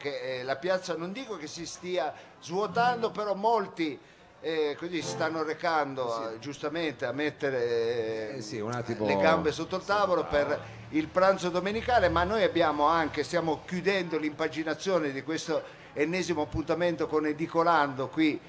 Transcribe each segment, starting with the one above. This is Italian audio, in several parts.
che eh, la piazza non dico che si stia svuotando, però molti eh, così si stanno recando eh, giustamente a mettere eh, Eh sì, un attimo- le gambe sotto il tavolo per il pranzo domenicale, ma noi abbiamo anche, stiamo chiudendo l'impaginazione di questo ennesimo appuntamento con Edicolando qui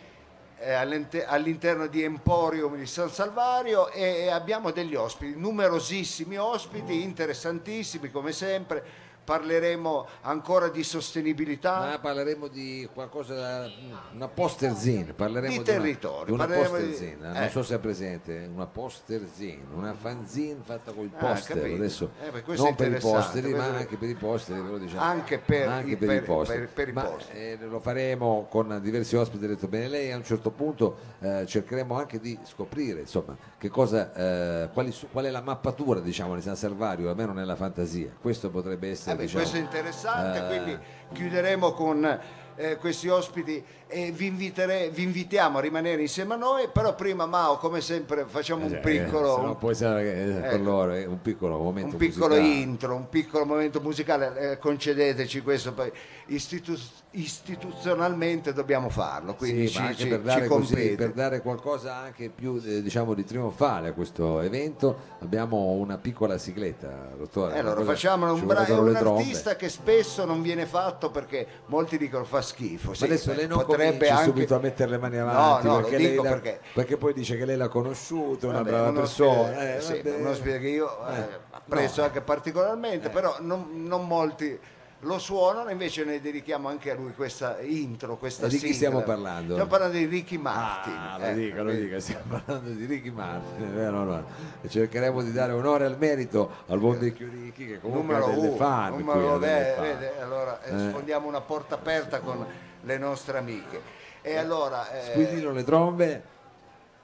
eh, all'inte- all'interno di Emporium di San Salvario e abbiamo degli ospiti, numerosissimi ospiti, interessantissimi come sempre. Parleremo ancora di sostenibilità. Ma parleremo di qualcosa, una posterzine, parleremo Di di, una- territorio, di una, parleremo di- eh. non so se è presente, una posterzine, una fanzine fatta con il Ah, poster, capito. adesso Eh, non per i posteri, ma anche per i posteri, però diciamo, Anche per anche i- per, per- i posteri. per- i Ma, posteri. eh, lo faremo con diversi ospiti, ha detto bene lei, a un certo punto eh, cercheremo anche di scoprire insomma, che cosa, eh, quali qual è la mappatura diciamo, di San Salvario, almeno nella fantasia, questo potrebbe essere... Eh beh, diciamo, questo è interessante, eh, quindi chiuderemo con eh, questi ospiti e vi, invitere- vi invitiamo a rimanere insieme a noi, però prima Mao, come sempre, facciamo un Eh, piccolo, che, eh, con loro un piccolo momento un piccolo intro, un piccolo momento musicale, eh, concedeteci questo, poi istitu- istituzionalmente dobbiamo farlo, quindi Sì, ci, ci- per, dare così, per dare qualcosa anche più eh, diciamo di trionfale a questo evento abbiamo una piccola sigletta dottore Eh, allora Una cosa- facciamo ci un, bra- un artista che spesso non viene fatto perché molti dicono fa schifo. Sì, adesso lei non potrebbe anche... subito a mettere le mani avanti No, no, perché, lei la- perché- perché poi dice che lei l'ha conosciuto, è una Vabbè, brava uno persona ospite- eh, sì, vabbè. un ospite che io eh, Eh, apprezzo no. anche particolarmente, però non, non molti lo suonano, invece noi dedichiamo anche a lui questa intro, questa E di chi sigla. stiamo parlando? Stiamo parlando di Ricky Martin. Ah, lo eh, dica, lo dica, stiamo parlando di Ricky Martin, è vero, no? E cercheremo di dare onore al merito al buon vecchio Ricky che comunque numero ha delle uno, fan. qui, numero delle beh, fan. vede, allora eh, Eh. sfondiamo una porta aperta con le nostre amiche. E allora, eh, Squillino le trombe.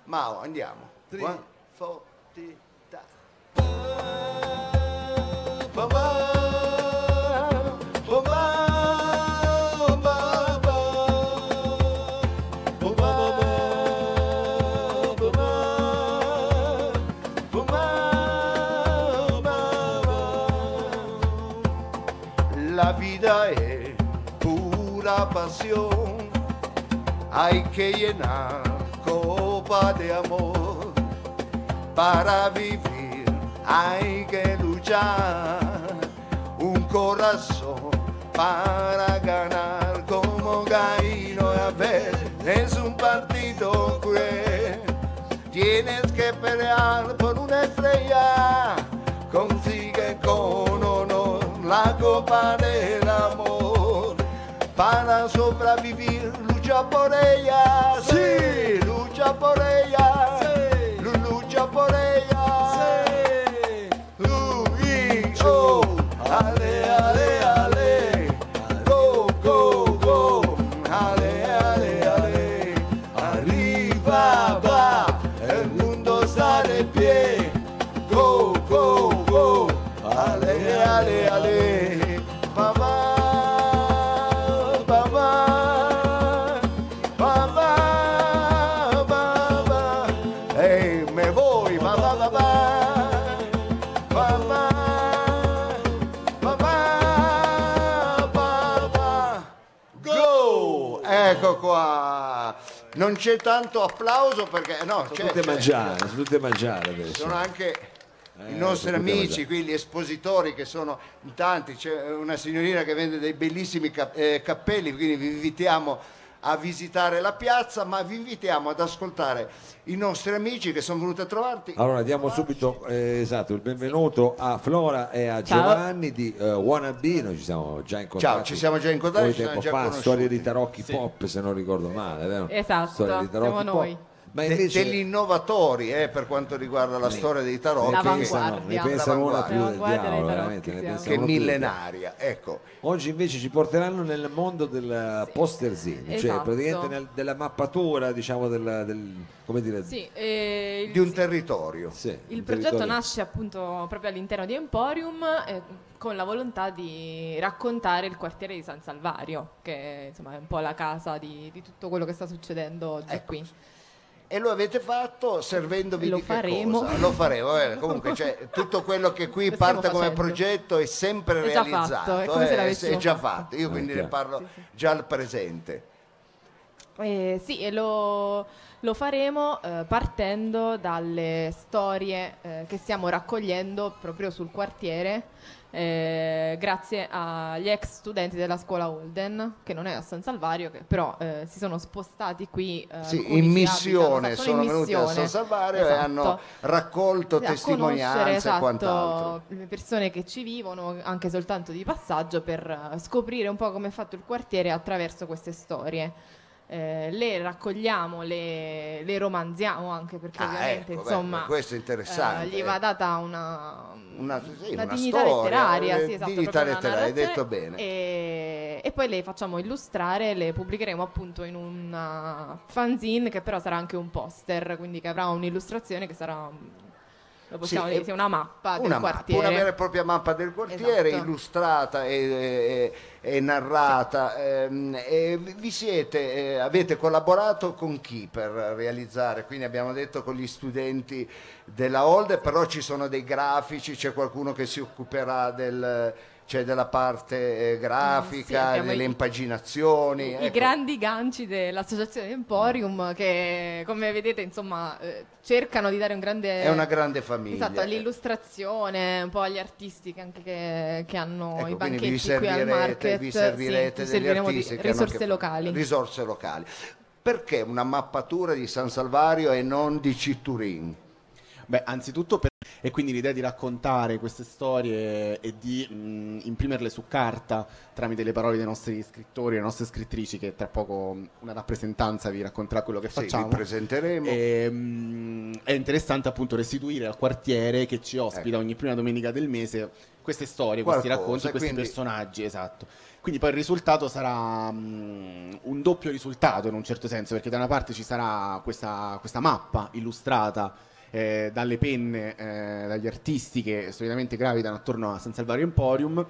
Mao, andiamo. Three. One, four, three, La vida es pura pasión. Hay que llenar copa de amor. Para vivir hay que luchar. Un corazón para ganar como Gaino Abel. Es un partido cruel. Tienes que pelear por una estrella. Consigue con la copa del amor para sobrevivir, lucha por ella, sí, lucha por ella, lu- lucha por ella, qua. Non c'è tanto applauso perché no, Sono c'è, tutte c'è. mangiare, sono tutte mangiare adesso. sono anche Eh, i nostri amici, qui gli espositori che sono in tanti, c'è una signorina che vende dei bellissimi cap- eh, cappelli, quindi vi invitiamo a visitare la piazza, ma vi invitiamo ad ascoltare i nostri amici che sono venuti a trovarti. Allora diamo subito eh, esatto, il benvenuto a Flora e a Ciao. Giovanni di eh, Wannabe, noi ci siamo già incontrati. Ciao, ci siamo già incontrati, ci siamo tempo già fa, conosciuti. storie di tarocchi pop se non ricordo male, vero? Esatto, Storie di tarocchi siamo pop. noi. Invece degli innovatori eh, per quanto riguarda la storia dei tarocchi, ne L'avanguardia. pensano, una più del diavolo, veramente, ne che è millenaria. Ecco, Oggi invece ci porteranno nel mondo del posterzini, cioè Esatto. praticamente nel- della mappatura, diciamo, del, del- come dire, Sì, eh, il, di un territorio. sì, il un progetto territorio. nasce appunto proprio all'interno di Emporium eh, con la volontà di raccontare il quartiere di San Salvario, che insomma è un po' la casa di, di tutto quello che sta succedendo oggi Ecco. qui. E lo avete fatto servendovi Lo di che faremo. cosa? Lo faremo, eh, comunque cioè, tutto quello che qui Lo parte come facendo. progetto è sempre È già realizzato, fatto, è eh, è già fatto. fatto. Io quindi ne parlo già al presente. Eh, sì, e lo, lo faremo eh, partendo dalle storie eh, che stiamo raccogliendo proprio sul quartiere, eh, grazie agli ex studenti della scuola Holden, che non è a San Salvario, che però eh, si sono spostati qui. eh, Sì, in missione abitano, sono in venuti a. San Salvario e Esatto. hanno raccolto testimonianze e esatto, quant'altro. le persone che ci vivono anche soltanto di passaggio per scoprire un po' come è fatto il quartiere attraverso queste storie. Eh, le raccogliamo, le, le romanziamo anche perché Ah, ovviamente ecco, beh, insomma questo è interessante. eh, gli va data una, Una- sì, una una dignità storia, letteraria, eh, sì, esatto, dignità letteraria, hai detto bene. E, e poi le facciamo illustrare, le pubblicheremo appunto in una fanzine che però sarà anche un poster, quindi che avrà un'illustrazione che sarà lo possiamo Sì, dire una mappa del una mappa, quartiere. una vera e propria mappa del quartiere Esatto. illustrata e, e- e narrata. ehm, e vi siete, eh, avete collaborato con chi per realizzare? Quindi abbiamo detto con gli studenti della Holde, però ci sono dei grafici, c'è qualcuno che si occuperà del, cioè della parte eh, grafica, abbiamo delle i- impaginazioni. I ecco. grandi ganci dell'associazione Emporium che come vedete insomma eh, cercano di dare un grande È una grande famiglia. Esatto, all'illustrazione, un po' agli artisti che anche che, che hanno Ecco, i banchetti qui al servirete, market. vi sì, servirete vi degli di artisti che hanno risorse locali. risorse locali. Perché una mappatura di San Salvario e non di Citturin? Beh, anzitutto per... e quindi l'idea di raccontare queste storie e di mh, imprimerle su carta tramite le parole dei nostri scrittori e le nostre scrittrici, che tra poco mh, una rappresentanza vi racconterà quello che Sì, facciamo. vi presenteremo. E, mh, è interessante appunto restituire al quartiere che ci ospita Ecco. ogni prima domenica del mese queste storie, Qualcosa, questi racconti, questi quindi- personaggi, esatto. Quindi poi il risultato sarà mh, un doppio risultato in un certo senso, perché da una parte ci sarà questa, questa mappa illustrata eh, dalle penne, eh, dagli artisti che solitamente gravitano attorno a San Salvario Emporium.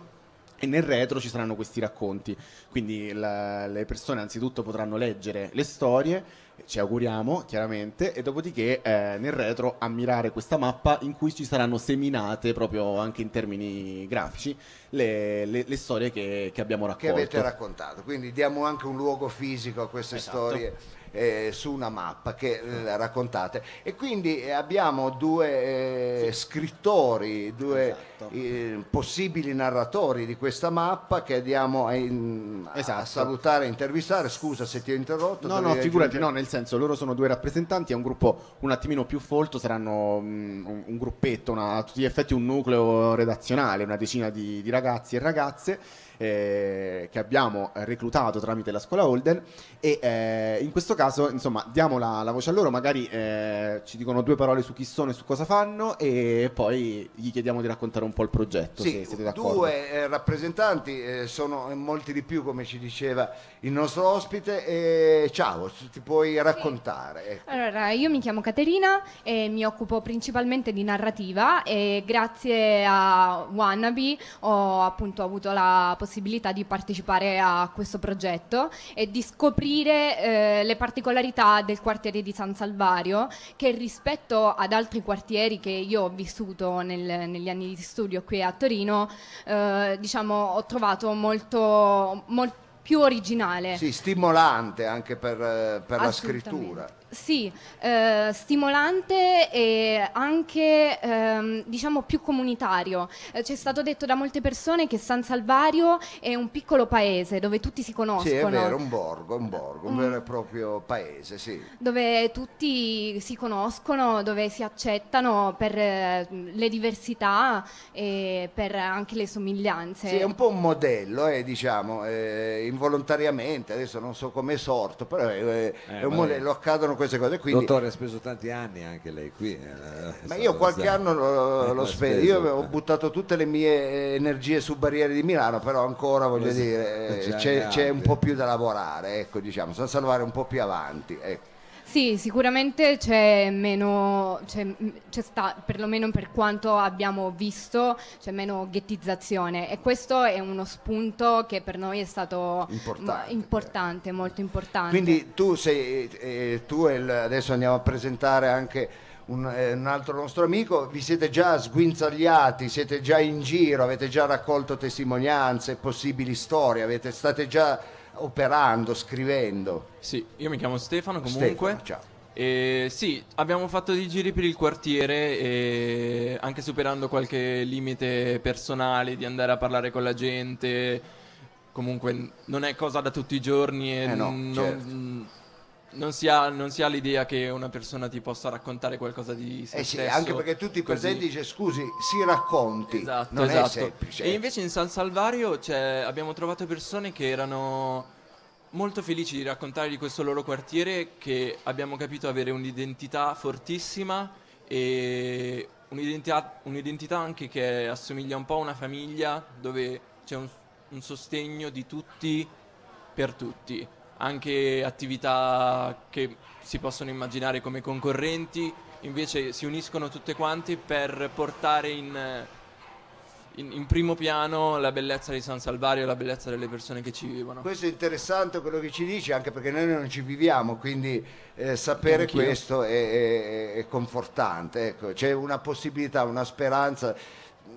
E nel retro ci saranno questi racconti, quindi la- le persone anzitutto potranno leggere le storie, ci auguriamo chiaramente, e dopodiché eh, nel retro ammirare questa mappa in cui ci saranno seminate proprio anche in termini grafici le, le- le storie che, che abbiamo raccolto. che avete raccontato. Quindi diamo anche un luogo fisico a queste Esatto. storie eh, su una mappa che eh, raccontate. E quindi eh, abbiamo due eh, scrittori, due Esatto. eh, possibili narratori di questa mappa che andiamo a, in- a Esatto. salutare e intervistare. Scusa se ti ho interrotto. No, no, figurati, no, nel senso, loro sono due rappresentanti, è un gruppo un attimino più folto, saranno mm, un, un gruppetto, una- a tutti gli effetti un nucleo redazionale, una decina di, di ragazzi e ragazze eh, che abbiamo reclutato tramite la scuola Holden e eh, in questo caso, insomma, diamo la, la voce a loro, magari eh, ci dicono due parole su chi sono e su cosa fanno e poi gli chiediamo di raccontare un po' il progetto, Sì, se siete d'accordo. due eh, rappresentanti, eh, sono molti di più come ci diceva il nostro ospite. e ciao, ti puoi raccontare. ecco. Allora, io mi chiamo Caterina e mi occupo principalmente di narrativa e grazie a Wannabe ho appunto avuto la possibilità di partecipare a questo progetto e di scoprire eh, le particolarità del quartiere di San Salvario che rispetto ad altri quartieri che io ho vissuto nel- negli anni di studio qui a Torino, eh, diciamo, ho trovato molto, molto più originale. Sì, stimolante anche per, eh, per la scrittura. Sì, eh, stimolante e anche ehm, diciamo più comunitario. Eh, ci è stato detto da molte persone che San Salvario è un piccolo paese dove tutti si conoscono. Sì, è vero, un borgo, un borgo, un Mm. vero e proprio paese, sì. dove tutti si conoscono, dove si accettano per eh, le diversità e per anche le somiglianze. Sì, è un po' un modello, eh, diciamo, eh, involontariamente, adesso non so come è sorto, però è, è Eh, un modello, accadono queste cose. Quindi, Dottore ha speso tanti anni anche lei qui. eh, ma io qualche anno lo, spendo, speso. io ho buttato tutte le mie energie su Barriere di Milano, però ancora voglio dire, eh, c'è c'è, un po' più da lavorare, ecco, diciamo, San Salvare un po' più avanti. ecco. Sì, sicuramente c'è meno, c'è, c'è sta, perlomeno per quanto abbiamo visto, c'è meno ghettizzazione e questo è uno spunto che per noi è stato Importante. importante, molto importante. Quindi tu sei, eh, tu e il- adesso andiamo a presentare anche un, eh, un altro nostro amico, vi siete già sguinzagliati, siete già in giro, avete già raccolto testimonianze, possibili storie, avete, state già operando, scrivendo. Sì, io mi chiamo Stefano comunque. Stefano, ciao. E sì, abbiamo fatto dei giri per il quartiere e anche superando qualche limite personale di andare a parlare con la gente. Comunque non è cosa da tutti i giorni e Eh no, non, certo. Non si ha, non si ha l'idea che una persona ti possa raccontare qualcosa di se Eh sì, stesso anche perché tutti i presenti dice scusi, si racconti, Esatto, non è esatto. semplice. E invece in San Salvario c'è- abbiamo trovato persone che erano molto felici di raccontare di questo loro quartiere che abbiamo capito avere un'identità fortissima e un'identità, un'identità anche che assomiglia un po' a una famiglia dove c'è un, un sostegno di tutti per tutti, anche attività che si possono immaginare come concorrenti, invece si uniscono tutte quante per portare in, in- in primo piano la bellezza di San Salvario e la bellezza delle persone che ci vivono. Questo è interessante quello che ci dici, anche perché noi non ci viviamo, quindi eh, sapere Anch'io. questo è, è- è confortante. Ecco. C'è una possibilità, una speranza.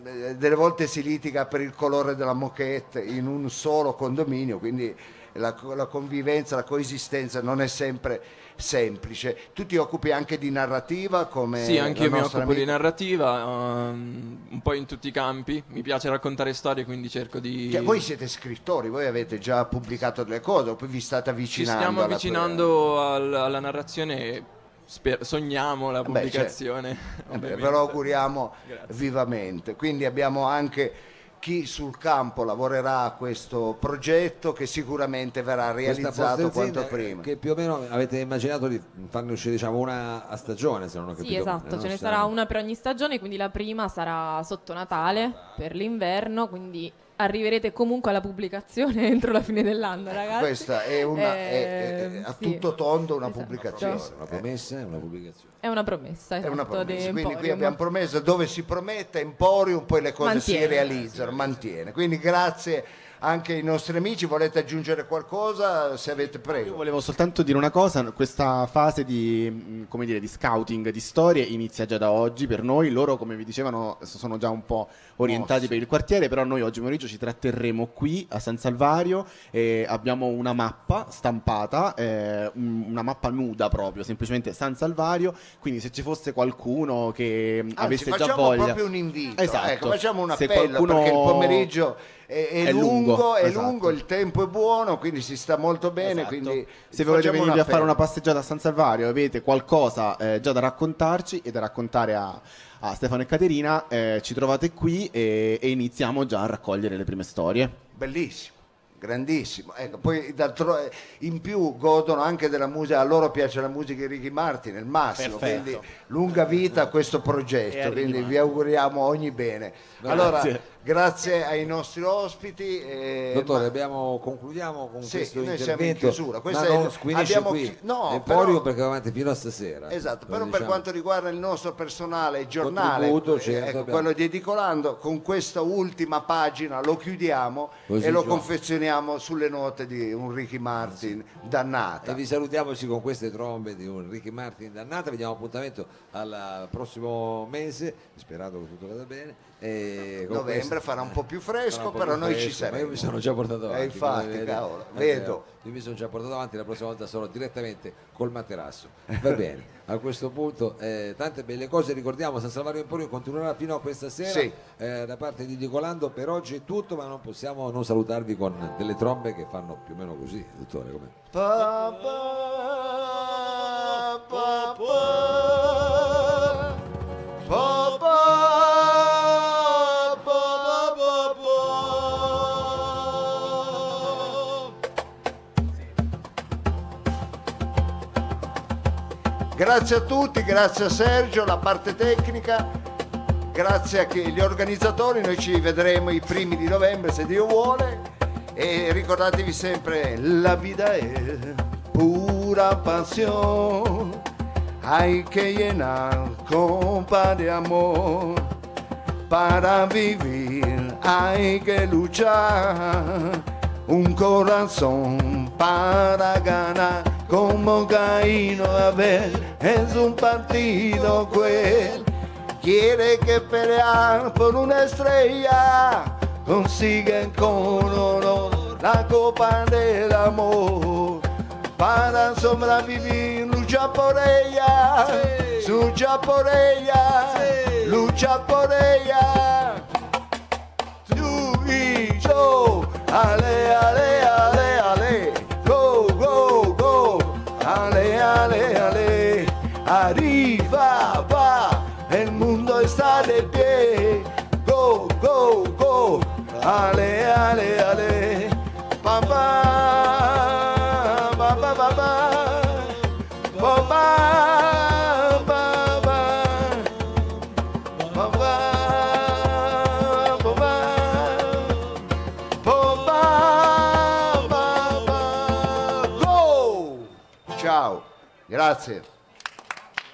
Eh, Delle volte si litiga per il colore della moquette in un solo condominio, quindi la, la convivenza, la coesistenza non è sempre semplice. Tu ti occupi anche di narrativa come Sì, anche io mi occupo di amica? narrativa, um, un po' in tutti i campi. Mi piace raccontare storie, quindi cerco di. Cioè, voi siete scrittori, voi avete già pubblicato delle cose, poi vi state Ci avvicinando. stiamo alla- avvicinando al- alla narrazione e sper- sogniamo la Beh, certo. pubblicazione. Eh beh, ve lo auguriamo Grazie. vivamente. Quindi abbiamo anche chi sul campo lavorerà a questo progetto che sicuramente verrà realizzato quanto prima. Che più o meno avete immaginato di farne uscire diciamo, una a stagione, se non ho capito. Sì, esatto, no? ce ne Saranno- sarà una per ogni stagione, quindi la prima sarà sotto Natale per l'inverno, quindi arriverete comunque alla pubblicazione entro la fine dell'anno, ragazzi. Questa è, una, è- è- Eh, a sì. tutto tondo una Esatto. pubblicazione. Una promessa e una pubblicazione. È una promessa, È esatto, una di promessa. Quindi qui abbiamo promesso dove si promette Emporium, poi le cose si Mantiene. realizzano, mantiene. Quindi grazie anche ai nostri amici. Volete aggiungere qualcosa? Se avete Io prego. volevo soltanto dire una cosa, questa fase di, come dire, di scouting di storie inizia già da oggi per noi, loro come vi dicevano sono già un po' orientati Mossi. per il quartiere, però noi oggi pomeriggio ci tratterremo qui a San Salvario e abbiamo una mappa stampata, eh, un- una mappa nuda proprio, semplicemente San Salvario, quindi se ci fosse qualcuno che mh, Anzi, avesse già facciamo voglia... proprio un invito. Esatto. Ecco, facciamo un Se appello qualcuno- perché il pomeriggio è, è È lungo, lungo, è esatto. lungo, il tempo è buono, quindi si sta molto bene. Esatto. Quindi Se volete venire a fare una passeggiata a San Salvario avete qualcosa eh, già da raccontarci e da raccontare a, a Stefano e Caterina, eh, ci trovate qui e, e iniziamo già a raccogliere le prime storie. Bellissimo. Grandissimo, ecco, poi d'altro- eh, in più godono anche della musica, a loro piace la musica di Ricky Martin, il massimo, Perfetto. quindi lunga vita a questo progetto, quindi vi auguriamo ogni bene. Allora, Grazie. ai nostri ospiti. eh, Dottore, ma- abbiamo, concludiamo con Sì, questo noi siamo in intervento. chiusura. Questa ma è- non finisce abbiamo qui. no, però- perché va avanti fino a stasera. Esatto, però per diciamo. quanto riguarda il nostro personale giornale, eh, certo, ecco, abbiamo- quello di Edicolando, con questa ultima pagina lo chiudiamo Così, e lo confezioniamo sulle note di un Ricky Martin dannata. E vi salutiamo sì, con queste trombe di un Ricky Martin dannata. Vi diamo appuntamento al prossimo mese, sperando che tutto vada bene. E con Novembre questo- farà un po' più fresco, po' però più noi ci fresco, ma saremo. Io mi sono già portato Eh, avanti. infatti, come vede. cavolo, vedo. Io mi sono già portato avanti, la prossima volta sarò direttamente col materasso. Va bene, a questo punto eh, tante belle cose. Ricordiamo, San Salvario Emporio continuerà fino a questa sera. Sì. Eh, da parte di Dicolando per oggi è tutto, ma non possiamo non salutarvi con delle trombe che fanno più o meno così, dottore. Com'è? Pa, pa. Pa, Grazie a tutti, grazie a Sergio, la parte tecnica, grazie agli organizzatori, noi ci vedremo i primi di novembre se Dio vuole e ricordatevi sempre la vita è pura pasión. Hay que llenar copa de amor. Para vivir hay que luchar. Un corazón para ganar. Como Caíno a ver, es un partido cruel. Quiere que pelear por una estrella consiguen con honor la copa del amor. Para sobrevivir, lucha por ella, lucha por ella, lucha por ella. Tú y yo, ale, ale, va, va, el mundo está de pie. Go, go, go, ale, ale, ale, papá, papá, papá, papá. Grazie.